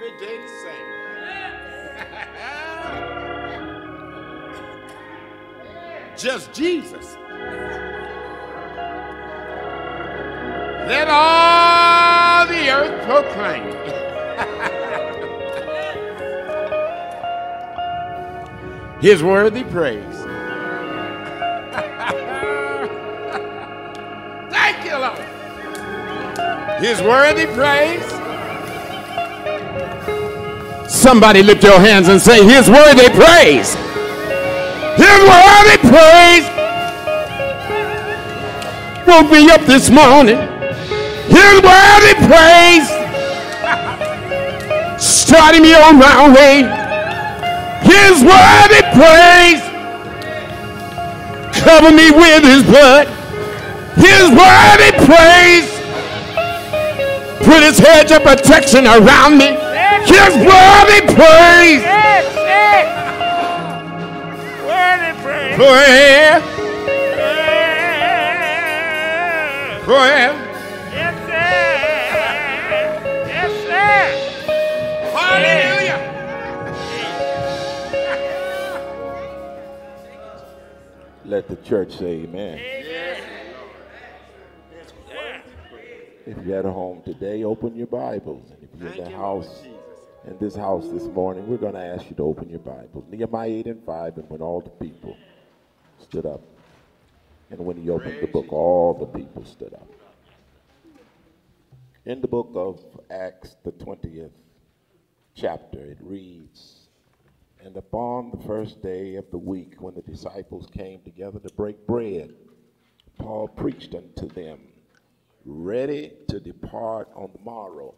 Every day the same. Just Jesus. Let all the earth proclaim. His worthy praise. Thank you, Lord. His worthy praise. Somebody lift your hands and say, His worthy praise. His worthy praise. Woke me up this morning. His worthy praise. Starting me on my way. His worthy praise. Cover me with his blood. His worthy praise. Put his hedge of protection around me. His worthy praise. Worthy praise. Prayer. Prayer. Yes, sir. Yes, sir. Hallelujah. Let the church say amen. If you're at home today, open your Bibles. And if you're in Thank the you, house, Lord Jesus. In this house this morning, we're going to ask you to open your Bible. Nehemiah 8 and 5, and when all the people stood up, and when he opened the book, all the people stood up. In the book of Acts, the 20th chapter, it reads, And upon the first day of the week, when the disciples came together to break bread, Paul preached unto them, ready to depart on the morrow,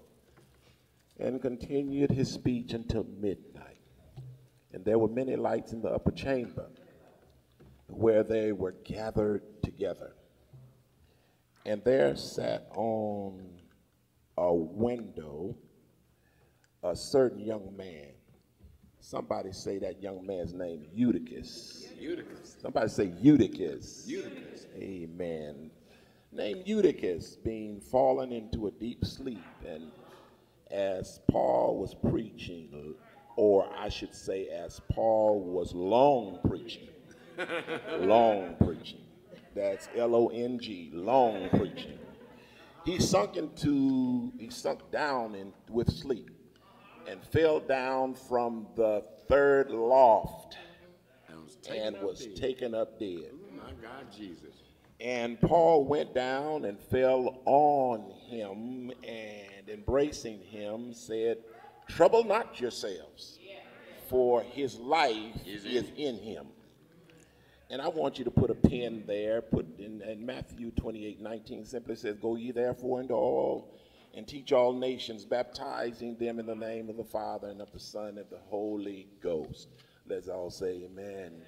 and continued his speech until midnight. And there were many lights in the upper chamber where they were gathered together. And there sat on a window a certain young man. Somebody say that young man's name, Eutychus. Eutychus. Somebody say Eutychus. Eutychus. Amen. Named Eutychus, being fallen into a deep sleep, and as Paul was preaching, or I should say, as Paul was long preaching, long preaching. That's L O N G, long preaching. He sunk into, he sunk down in, with sleep and fell down from the third loft And was taken and up was dead. taken up dead. Oh, my God, Jesus. And Paul went down and fell on him and embracing him said, Trouble not yourselves, for his life Is in him. And I want you to put a pin there. Put in, in Matthew 28 19 simply says, Go ye therefore into all and teach all nations, baptizing them in the name of the Father and of the Son and of the Holy Ghost. Let's all say amen.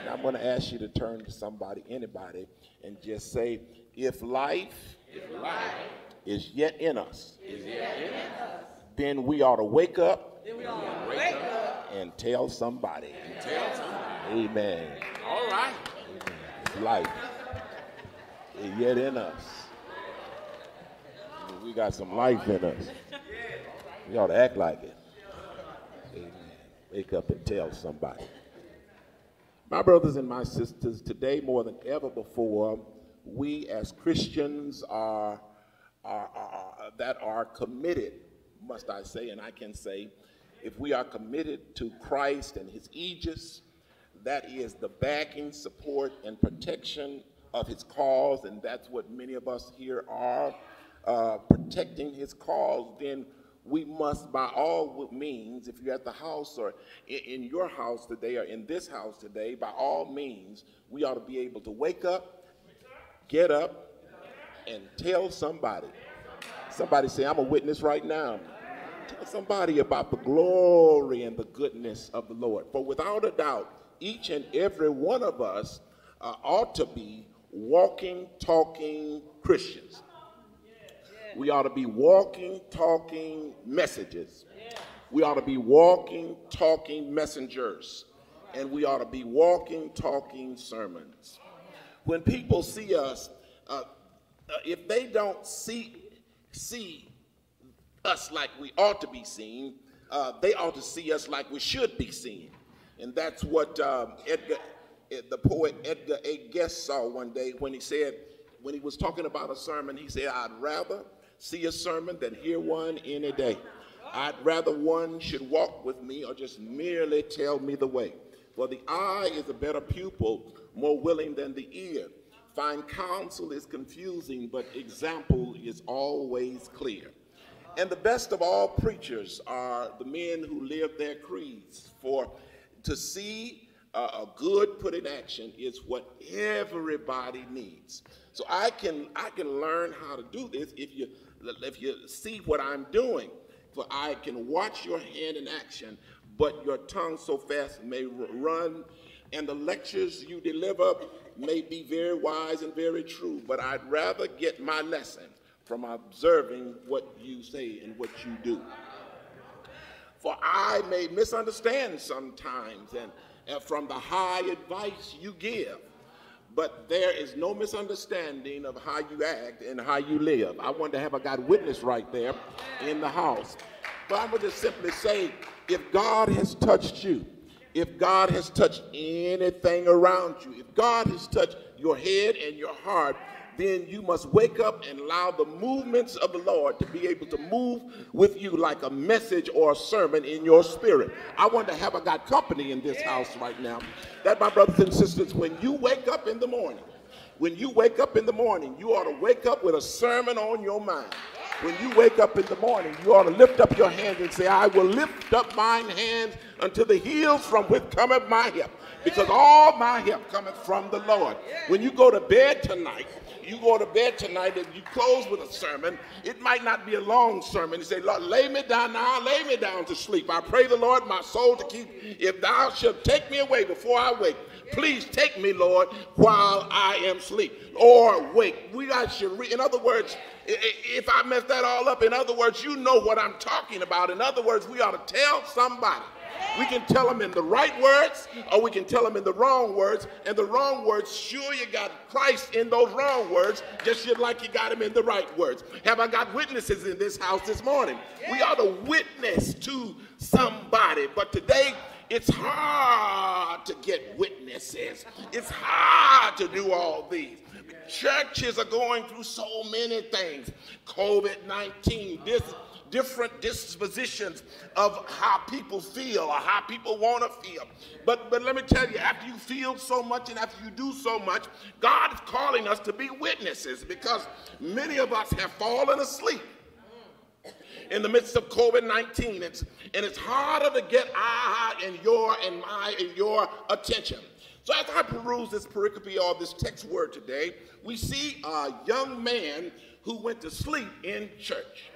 And I'm going to ask you to turn to somebody, anybody, and just say, If life, is yet in us, then we ought to wake up, and tell somebody. Tell somebody. Amen. All right. If life is yet in us. We got some life in us. We ought to act like it. Amen. Wake up and tell somebody. My brothers and my sisters, today more than ever before, we as Christians are, are, are that are committed, must I say, and I can say, if we are committed to Christ and his aegis, that is the backing, support, and protection of his cause, and that's what many of us here are, uh, protecting his cause, then we must, by all means, if you're at the house or in, in your house today or in this house today, by all means, we ought to be able to wake up, get up, and tell somebody. Somebody say, I'm a witness right now. Tell somebody about the glory and the goodness of the Lord. For without a doubt, each and every one of us uh, ought to be walking, talking Christians. We ought to be walking, talking messages. We ought to be walking, talking messengers. And we ought to be walking, talking sermons. When people see us, uh, if they don't see, see us like we ought to be seen, uh, they ought to see us like we should be seen. And that's what um, Edgar, the poet Edgar A. Guest saw one day when he said, when he was talking about a sermon, he said, I'd rather see a sermon than hear one any day. I'd rather one should walk with me or just merely tell me the way. For the eye is a better pupil, more willing than the ear. Fine counsel is confusing, but example is always clear. And the best of all preachers are the men who live their creeds. For to see uh, a good put in action is what everybody needs. So I can I can learn how to do this if you if you see what I'm doing. For I can watch your hand in action, but your tongue so fast may run, and the lectures you deliver may be very wise and very true. But I'd rather get my lesson from observing what you say and what you do. For I may misunderstand sometimes and, and from the high advice you give, but there is no misunderstanding of how you act and how you live. I want to have a God witness right there in the house. But I would just simply say, if God has touched you, if God has touched anything around you, if God has touched your head and your heart, then you must wake up and allow the movements of the Lord to be able to move with you like a message or a sermon in your spirit. I want to have a God company in this house right now. That, my brothers and sisters, when you wake up in the morning, when you wake up in the morning, you ought to wake up with a sermon on your mind. When you wake up in the morning, you ought to lift up your hands and say, I will lift up mine hands unto the hills from which cometh my help. Because all my help cometh from the Lord. When you go to bed tonight, you go to bed tonight and you close with a sermon, it might not be a long sermon. You say, Lord, lay me down now, lay me down to sleep. I pray the Lord my soul to keep. If thou shalt take me away before I wake, please take me, Lord, while I am asleep. Or wake. We got should read. In other words, if I mess that all up, in other words, you know what I'm talking about. In other words, we ought to tell somebody we can tell them in the right words or we can tell them in the wrong words. And the wrong words, sure, you got Christ in those wrong words, just like you got him in the right words. Have I got witnesses in this house this morning? We ought to witness to somebody. But today, it's hard to get witnesses. It's hard to do all these. Churches are going through so many things. COVID 19, this different dispositions of how people feel or how people want to feel. But, but let me tell you, after you feel so much and after you do so much, God is calling us to be witnesses because many of us have fallen asleep in the midst of COVID 19. and it's harder to get our and your and my and your attention. So as I peruse this pericope or this text word today, we see a young man who went to sleep in church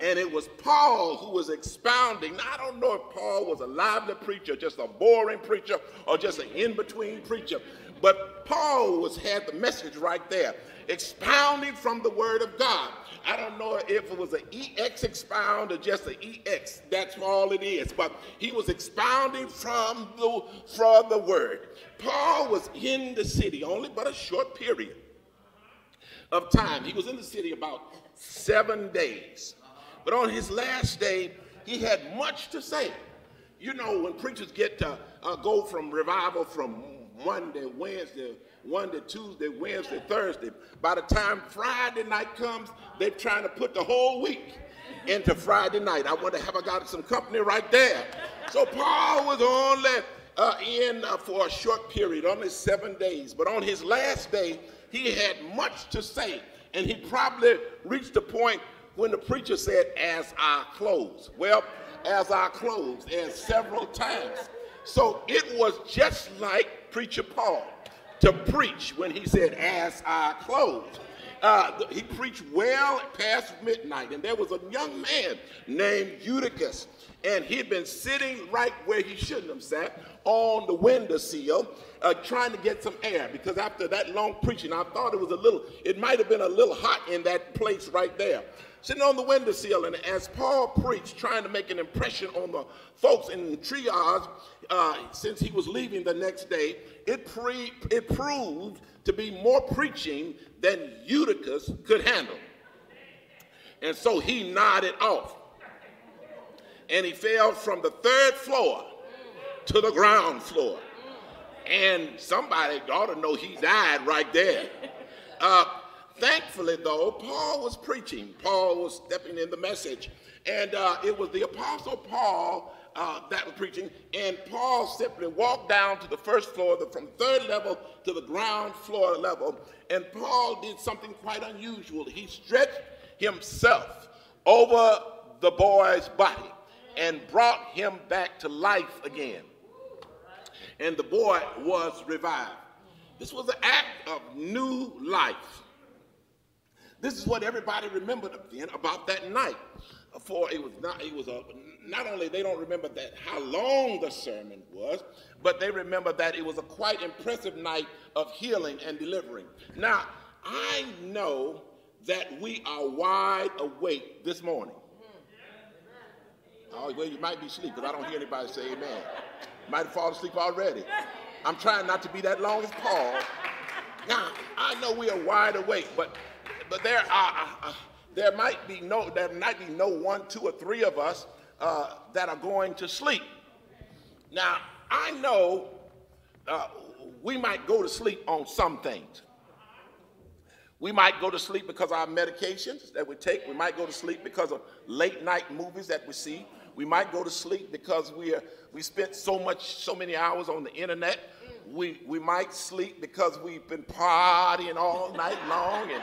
and it was Paul who was expounding. Now, I don't know if Paul was a lively preacher, just a boring preacher, or just an in-between preacher, but Paul was had the message right there, expounding from the Word of God. I don't know if it was an EX expound or just an EX. That's all it is. But he was expounding from the, from the Word. Paul was in the city only but a short period of time. He was in the city about seven days. But on his last day, he had much to say. You know, when preachers get to uh, go from revival from Monday, Wednesday, Monday, Tuesday, Wednesday, Thursday, by the time Friday night comes, they're trying to put the whole week into Friday night. I wonder have I got some company right there. So Paul was only uh, in uh, for a short period, only seven days. But on his last day, he had much to say. And he probably reached the point when the preacher said, as I close. Well, as I close, and several times. So it was just like Preacher Paul to preach when he said, as I close. Uh, he preached well past midnight, and there was a young man named Eutychus, and he'd been sitting right where he shouldn't have sat on the windowsill, uh, trying to get some air. Because after that long preaching, I thought it was a little, it might have been a little hot in that place right there sitting on the windowsill, and as Paul preached, trying to make an impression on the folks in Troas, uh, since he was leaving the next day, it, pre- it proved to be more preaching than Eutychus could handle. And so he nodded off. and he fell from the third floor to the ground floor. And somebody ought to know he died right there. Uh, thankfully, though, Paul was preaching. Paul was stepping in the message. And uh, it was the Apostle Paul uh, that was preaching. And Paul simply walked down to the first floor, the, from third level to the ground floor level. And Paul did something quite unusual. He stretched himself over the boy's body and brought him back to life again. And the boy was revived. This was an act of new life. This is what everybody remembered then about that night. For it was not, it was a, not only they don't remember that how long the sermon was, but they remember that it was a quite impressive night of healing and delivering. Now, I know that we are wide awake this morning. Oh, well, you might be asleep because I don't hear anybody say amen. Might have fallen asleep already. I'm trying not to be that long as Paul. Now, I know we are wide awake, but but there are uh, uh, there might be no there might be no one, two, or three of us uh, that are going to sleep. Now, I know uh, we might go to sleep on some things. We might go to sleep because of our medications that we take. We might go to sleep because of late night movies that we see. We might go to sleep because we are we spent so much, so many hours on the internet. We we might sleep because we've been partying all night long and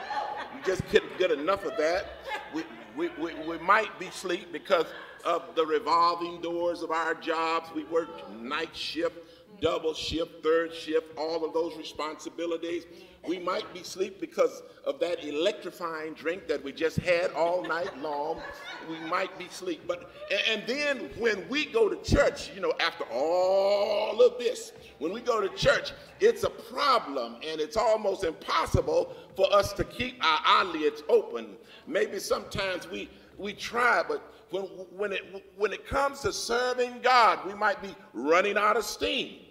we just couldn't get enough of that. We, we, we, we might be asleep because of the revolving doors of our jobs. We work night shift, double shift, third shift, all of those responsibilities. We might be asleep because of that electrifying drink that we just had all night long. We might be asleep. But and then when we go to church, you know, after all of this, when we go to church, it's a problem and it's almost impossible for us to keep our eyelids open. Maybe sometimes we we try, but when, when, it, when it comes to serving God, we might be running out of steam.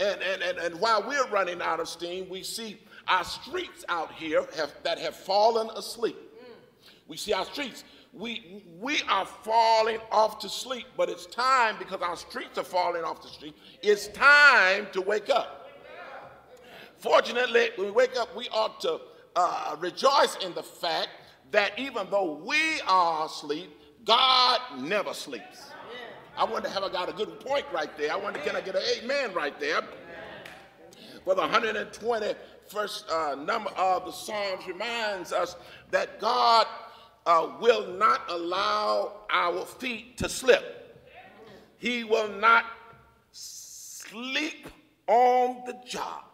And, and, and, and while we're running out of steam, we see our streets out here have, that have fallen asleep. We see our streets. We, we are falling off to sleep, but it's time because our streets are falling off the street. It's time to wake up. Fortunately, when we wake up, we ought to uh, rejoice in the fact that even though we are asleep, God never sleeps. I wonder have I got a good point right there. I wonder can I get an amen right there? For the 121st uh, number of the Psalms reminds us that God uh, will not allow our feet to slip. He will not sleep on the job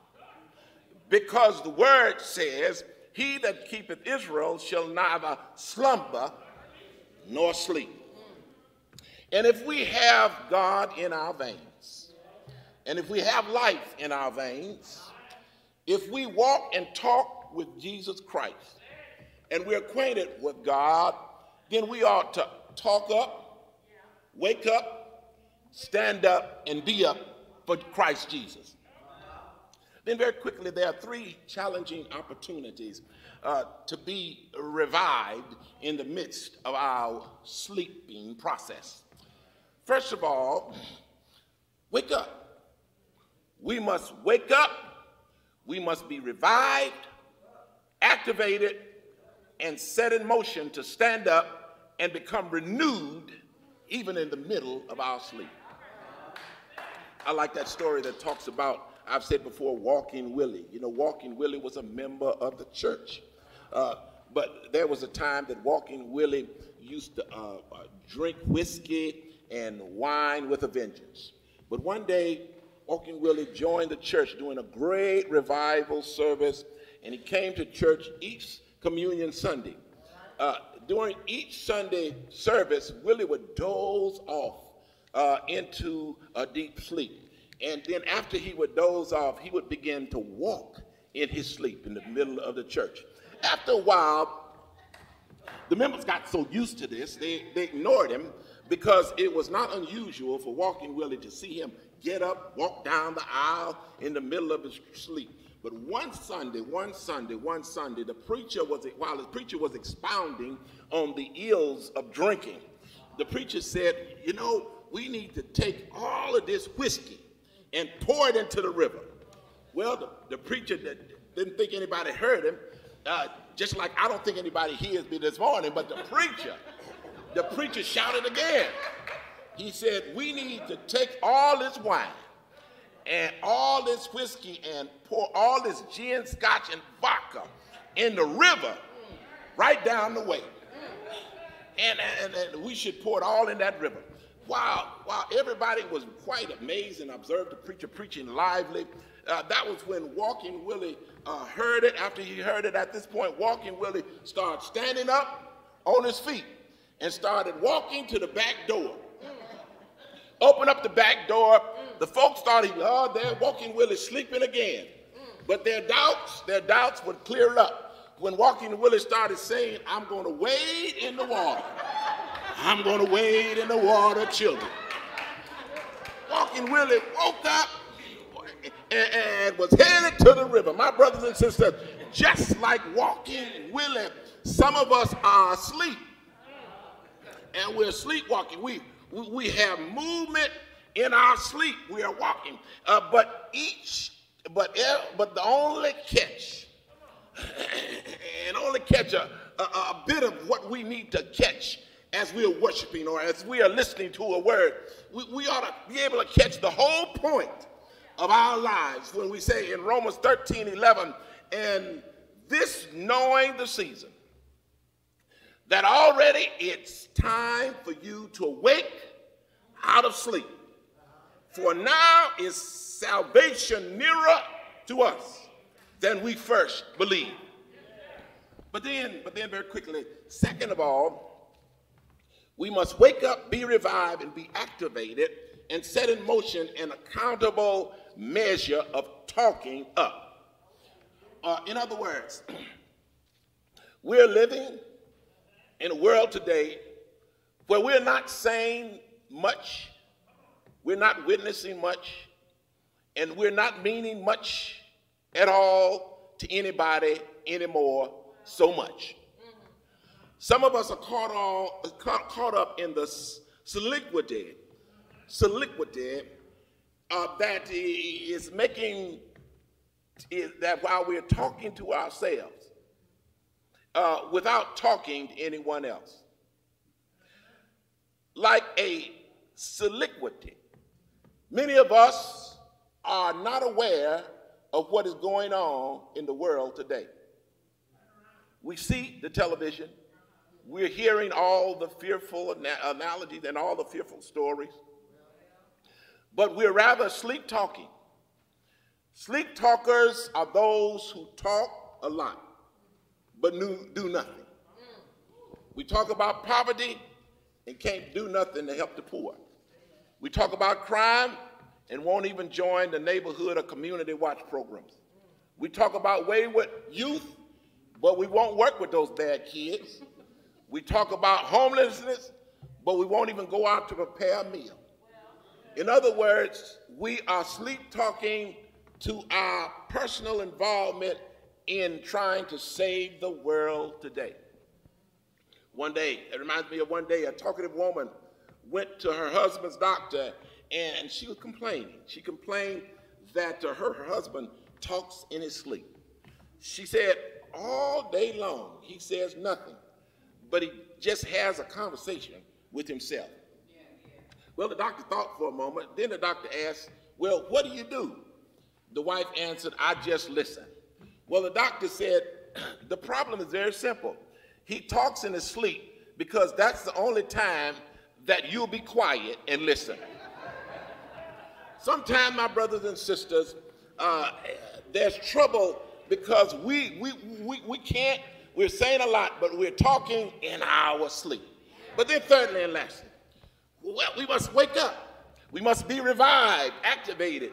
because the word says, He that keepeth Israel shall neither slumber nor sleep. And if we have God in our veins, and if we have life in our veins, if we walk and talk with Jesus Christ, and we're acquainted with God, then we ought to talk up, wake up, stand up, and be up for Christ Jesus. Then, very quickly, there are three challenging opportunities uh, to be revived in the midst of our sleeping process. First of all, wake up. We must wake up. We must be revived, activated, and set in motion to stand up and become renewed even in the middle of our sleep. I like that story that talks about, I've said before, Walking Willie. You know, Walking Willie was a member of the church. Uh, but there was a time that Walking Willie used to uh, uh, drink whiskey and wine with a vengeance. But one day, Walking Willie joined the church doing a great revival service, and he came to church each communion Sunday. Uh, during each Sunday service, Willie would doze off uh, into a deep sleep. And then after he would doze off, he would begin to walk in his sleep in the middle of the church. After a while, the members got so used to this, they, they ignored him because it was not unusual for Walking Willie to see him get up, walk down the aisle in the middle of his sleep. But one Sunday, one Sunday, one Sunday, the preacher was, while the preacher was expounding on the ills of drinking, the preacher said, you know, we need to take all of this whiskey and pour it into the river. Well, the, the preacher didn't think anybody heard him, uh, just like I don't think anybody hears me this morning, but the preacher, the preacher shouted again. He said, we need to take all this wine and all this whiskey and pour all this gin, scotch, and vodka in the river right down the way. And, and, and we should pour it all in that river. While, while everybody was quite amazed and observed the preacher preaching lively, uh, that was when Walking Willie uh, heard it. After he heard it at this point, Walking Willie started standing up on his feet and started walking to the back door. Open up the back door. The folks he, oh, they're Walking Willie sleeping again. But their doubts, their doubts would clear up when Walking Willie started saying, I'm going to wade in the water. I'm going to wade in the water, children. Walking Willie woke up and, and, was headed to the river. My brothers and sisters, just like Walking Willie, some of us are asleep. And we're sleepwalking. We, we have movement in our sleep. We are walking. Uh, but each, but, but the only catch and only catch a, a, a bit of what we need to catch as we are worshiping or as we are listening to a word. We, we ought to be able to catch the whole point of our lives when we say in Romans 13 11, and this knowing the season, that already it's time for you to awake out of sleep. For now is salvation nearer to us than we first believed. But then, but then very quickly, second of all, we must wake up, be revived, and be activated and set in motion an accountable measure of talking up. Uh, in other words, we're living in a world today where we're not saying much, we're not witnessing much, and we're not meaning much at all to anybody anymore so much. Some of us are caught, on, caught, caught up in the soliquity, soliquity uh, that is making is that while we're talking to ourselves, uh, without talking to anyone else, like a soliquity, many of us are not aware of what is going on in the world today. We see the television, we're hearing all the fearful ana- analogies and all the fearful stories, but we're rather sleep talking. Sleep talkers are those who talk a lot but do nothing. We talk about poverty and can't do nothing to help the poor. We talk about crime and won't even join the neighborhood or community watch programs. We talk about wayward youth, but we won't work with those bad kids. We talk about homelessness, but we won't even go out to prepare a meal. In other words, we are sleep talking to our personal involvement in trying to save the world today. One day, it reminds me of one day, a talkative woman went to her husband's doctor and she was complaining. She complained that her, her husband talks in his sleep. She said, all day long, he says nothing, but he just has a conversation with himself. Well, the doctor thought for a moment. Then the doctor asked, Well, what do you do? The wife answered, I just listen. Well, the doctor said, The problem is very simple. He talks in his sleep because that's the only time that you'll be quiet and listen. Sometimes, my brothers and sisters, uh, there's trouble because we, we, we, we can't, we're saying a lot, but we're talking in our sleep. But then, thirdly and lastly, well, we must wake up. We must be revived, activated,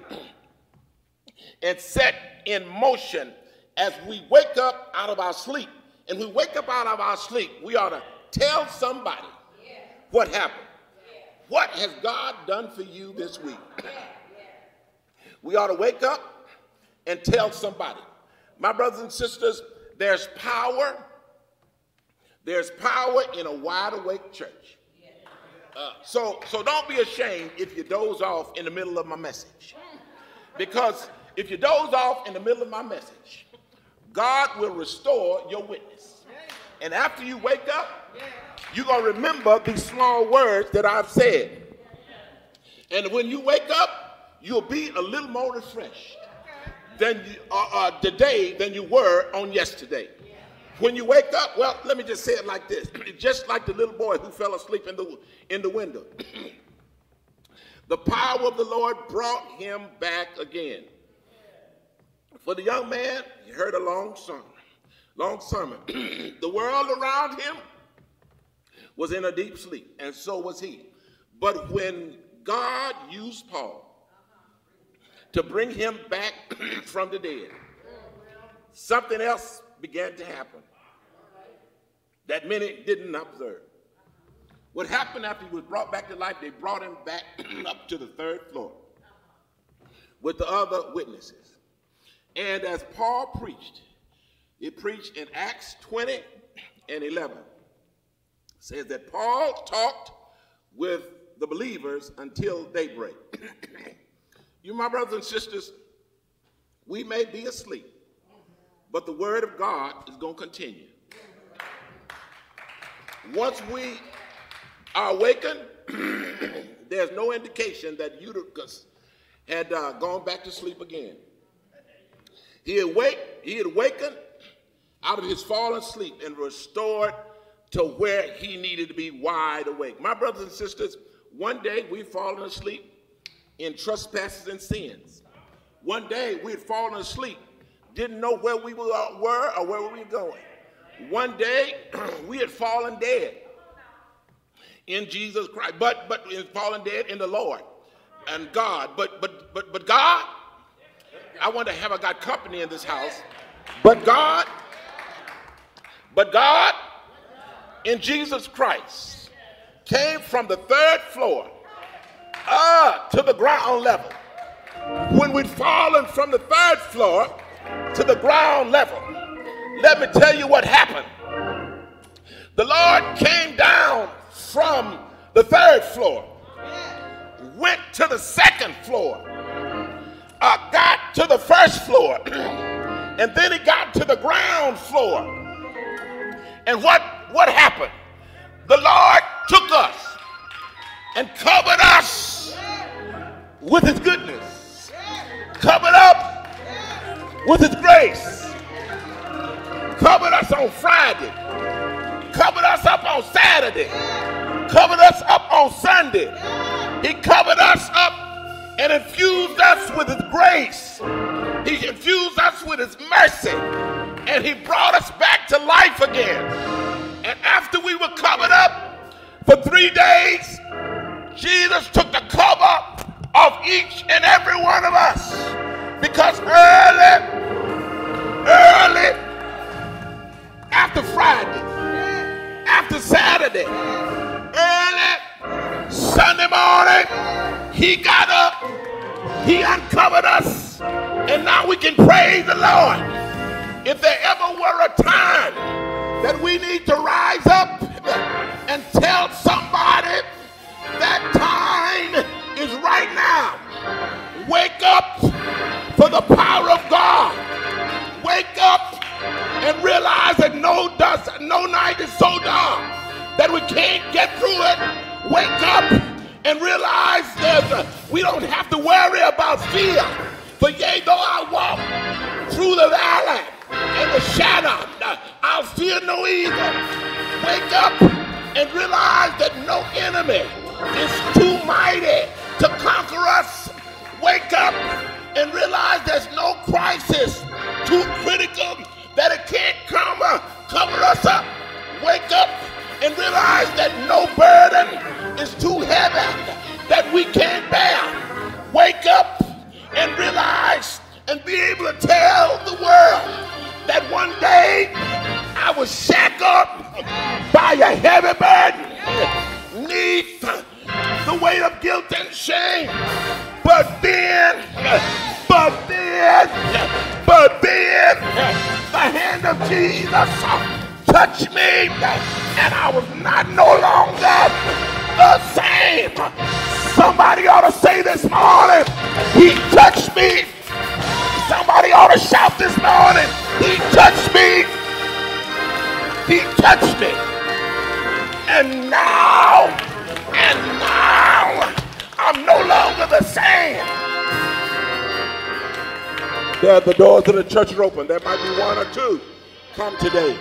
and set in motion as we wake up out of our sleep. And we wake up out of our sleep, we ought to tell somebody what happened. What has God done for you this week? We ought to wake up and tell somebody. My brothers and sisters, there's power. There's power in a wide awake church. Uh, so, so don't be ashamed if you doze off in the middle of my message. Because if you doze off in the middle of my message, God will restore your witness. And after you wake up, you're going to remember these small words that I've said. And when you wake up, you'll be a little more refreshed than you, uh, uh, today than you were on yesterday. When you wake up, well, let me just say it like this: just like the little boy who fell asleep in the in the window, the power of the Lord brought him back again. For the young man, he heard a long sermon, long sermon. the world around him was in a deep sleep, and so was he. But when God used Paul to bring him back from the dead, something else began to happen that many didn't observe. What happened after he was brought back to life, they brought him back up to the third floor with the other witnesses. And as Paul preached, he preached in Acts 20 and 11. It says that Paul talked with the believers until daybreak. you, my brothers and sisters, we may be asleep, but the word of God is going to continue. Once we are awakened, there's no indication that Eutychus had uh, gone back to sleep again. He awake, he had awakened out of his fallen sleep and restored to where he needed to be wide awake. My brothers and sisters, one day we'd fallen asleep in trespasses and sins. One day we had fallen asleep, didn't know where we were or where we were going. One day we had fallen dead in Jesus Christ, but but fallen dead in the Lord and God. But but but but God, I wonder have I got company in this house? But God, but God in Jesus Christ came from the third floor uh, to the ground level. When we'd fallen from the third floor to the ground level, let me tell you what happened. The Lord came down from the third floor, went to the second floor, uh, got to the first floor, and then he got to the ground floor. And what, what happened? The Lord took us and covered us with his goodness, covered up with his grace covered us on Friday, covered us up on Saturday, covered us up on Sunday. He covered us up infused us with his grace. He infused us with his mercy. And he brought us back to life again. And after we were covered up for three days, Jesus took the cover of each and every one of us. Because early, early after Friday, after Saturday, early Sunday morning, he got up, he uncovered us, and now we can praise the Lord. If there ever were a time that we need to rise up and tell somebody that time is right now. Wake up for the power of God. Wake up and realize that no dust, no night is so dark that we can't get through it. Wake up and realize that uh, we don't have to worry about fear. For yea, though I walk through the valley and the shadow, uh, I'll fear no evil. Wake up and realize that no enemy is too mighty to conquer us. Wake up and realize there's no crisis too critical that it can't come uh, cover us up. Wake up and realize that no burden is too heavy that we can't bear. Wake up and realize and be able to tell the world that one day I was shackled by a heavy burden neath the weight of guilt and shame. But then, but then, but then, the hand of Jesus touched me, and I was not no longer the same. Somebody ought to say this morning, He touched me. Somebody ought to shout this morning, He touched me. He touched me. And now, and now, I'm no longer the same. There, the doors of the church are open. There might be one or two. Come today.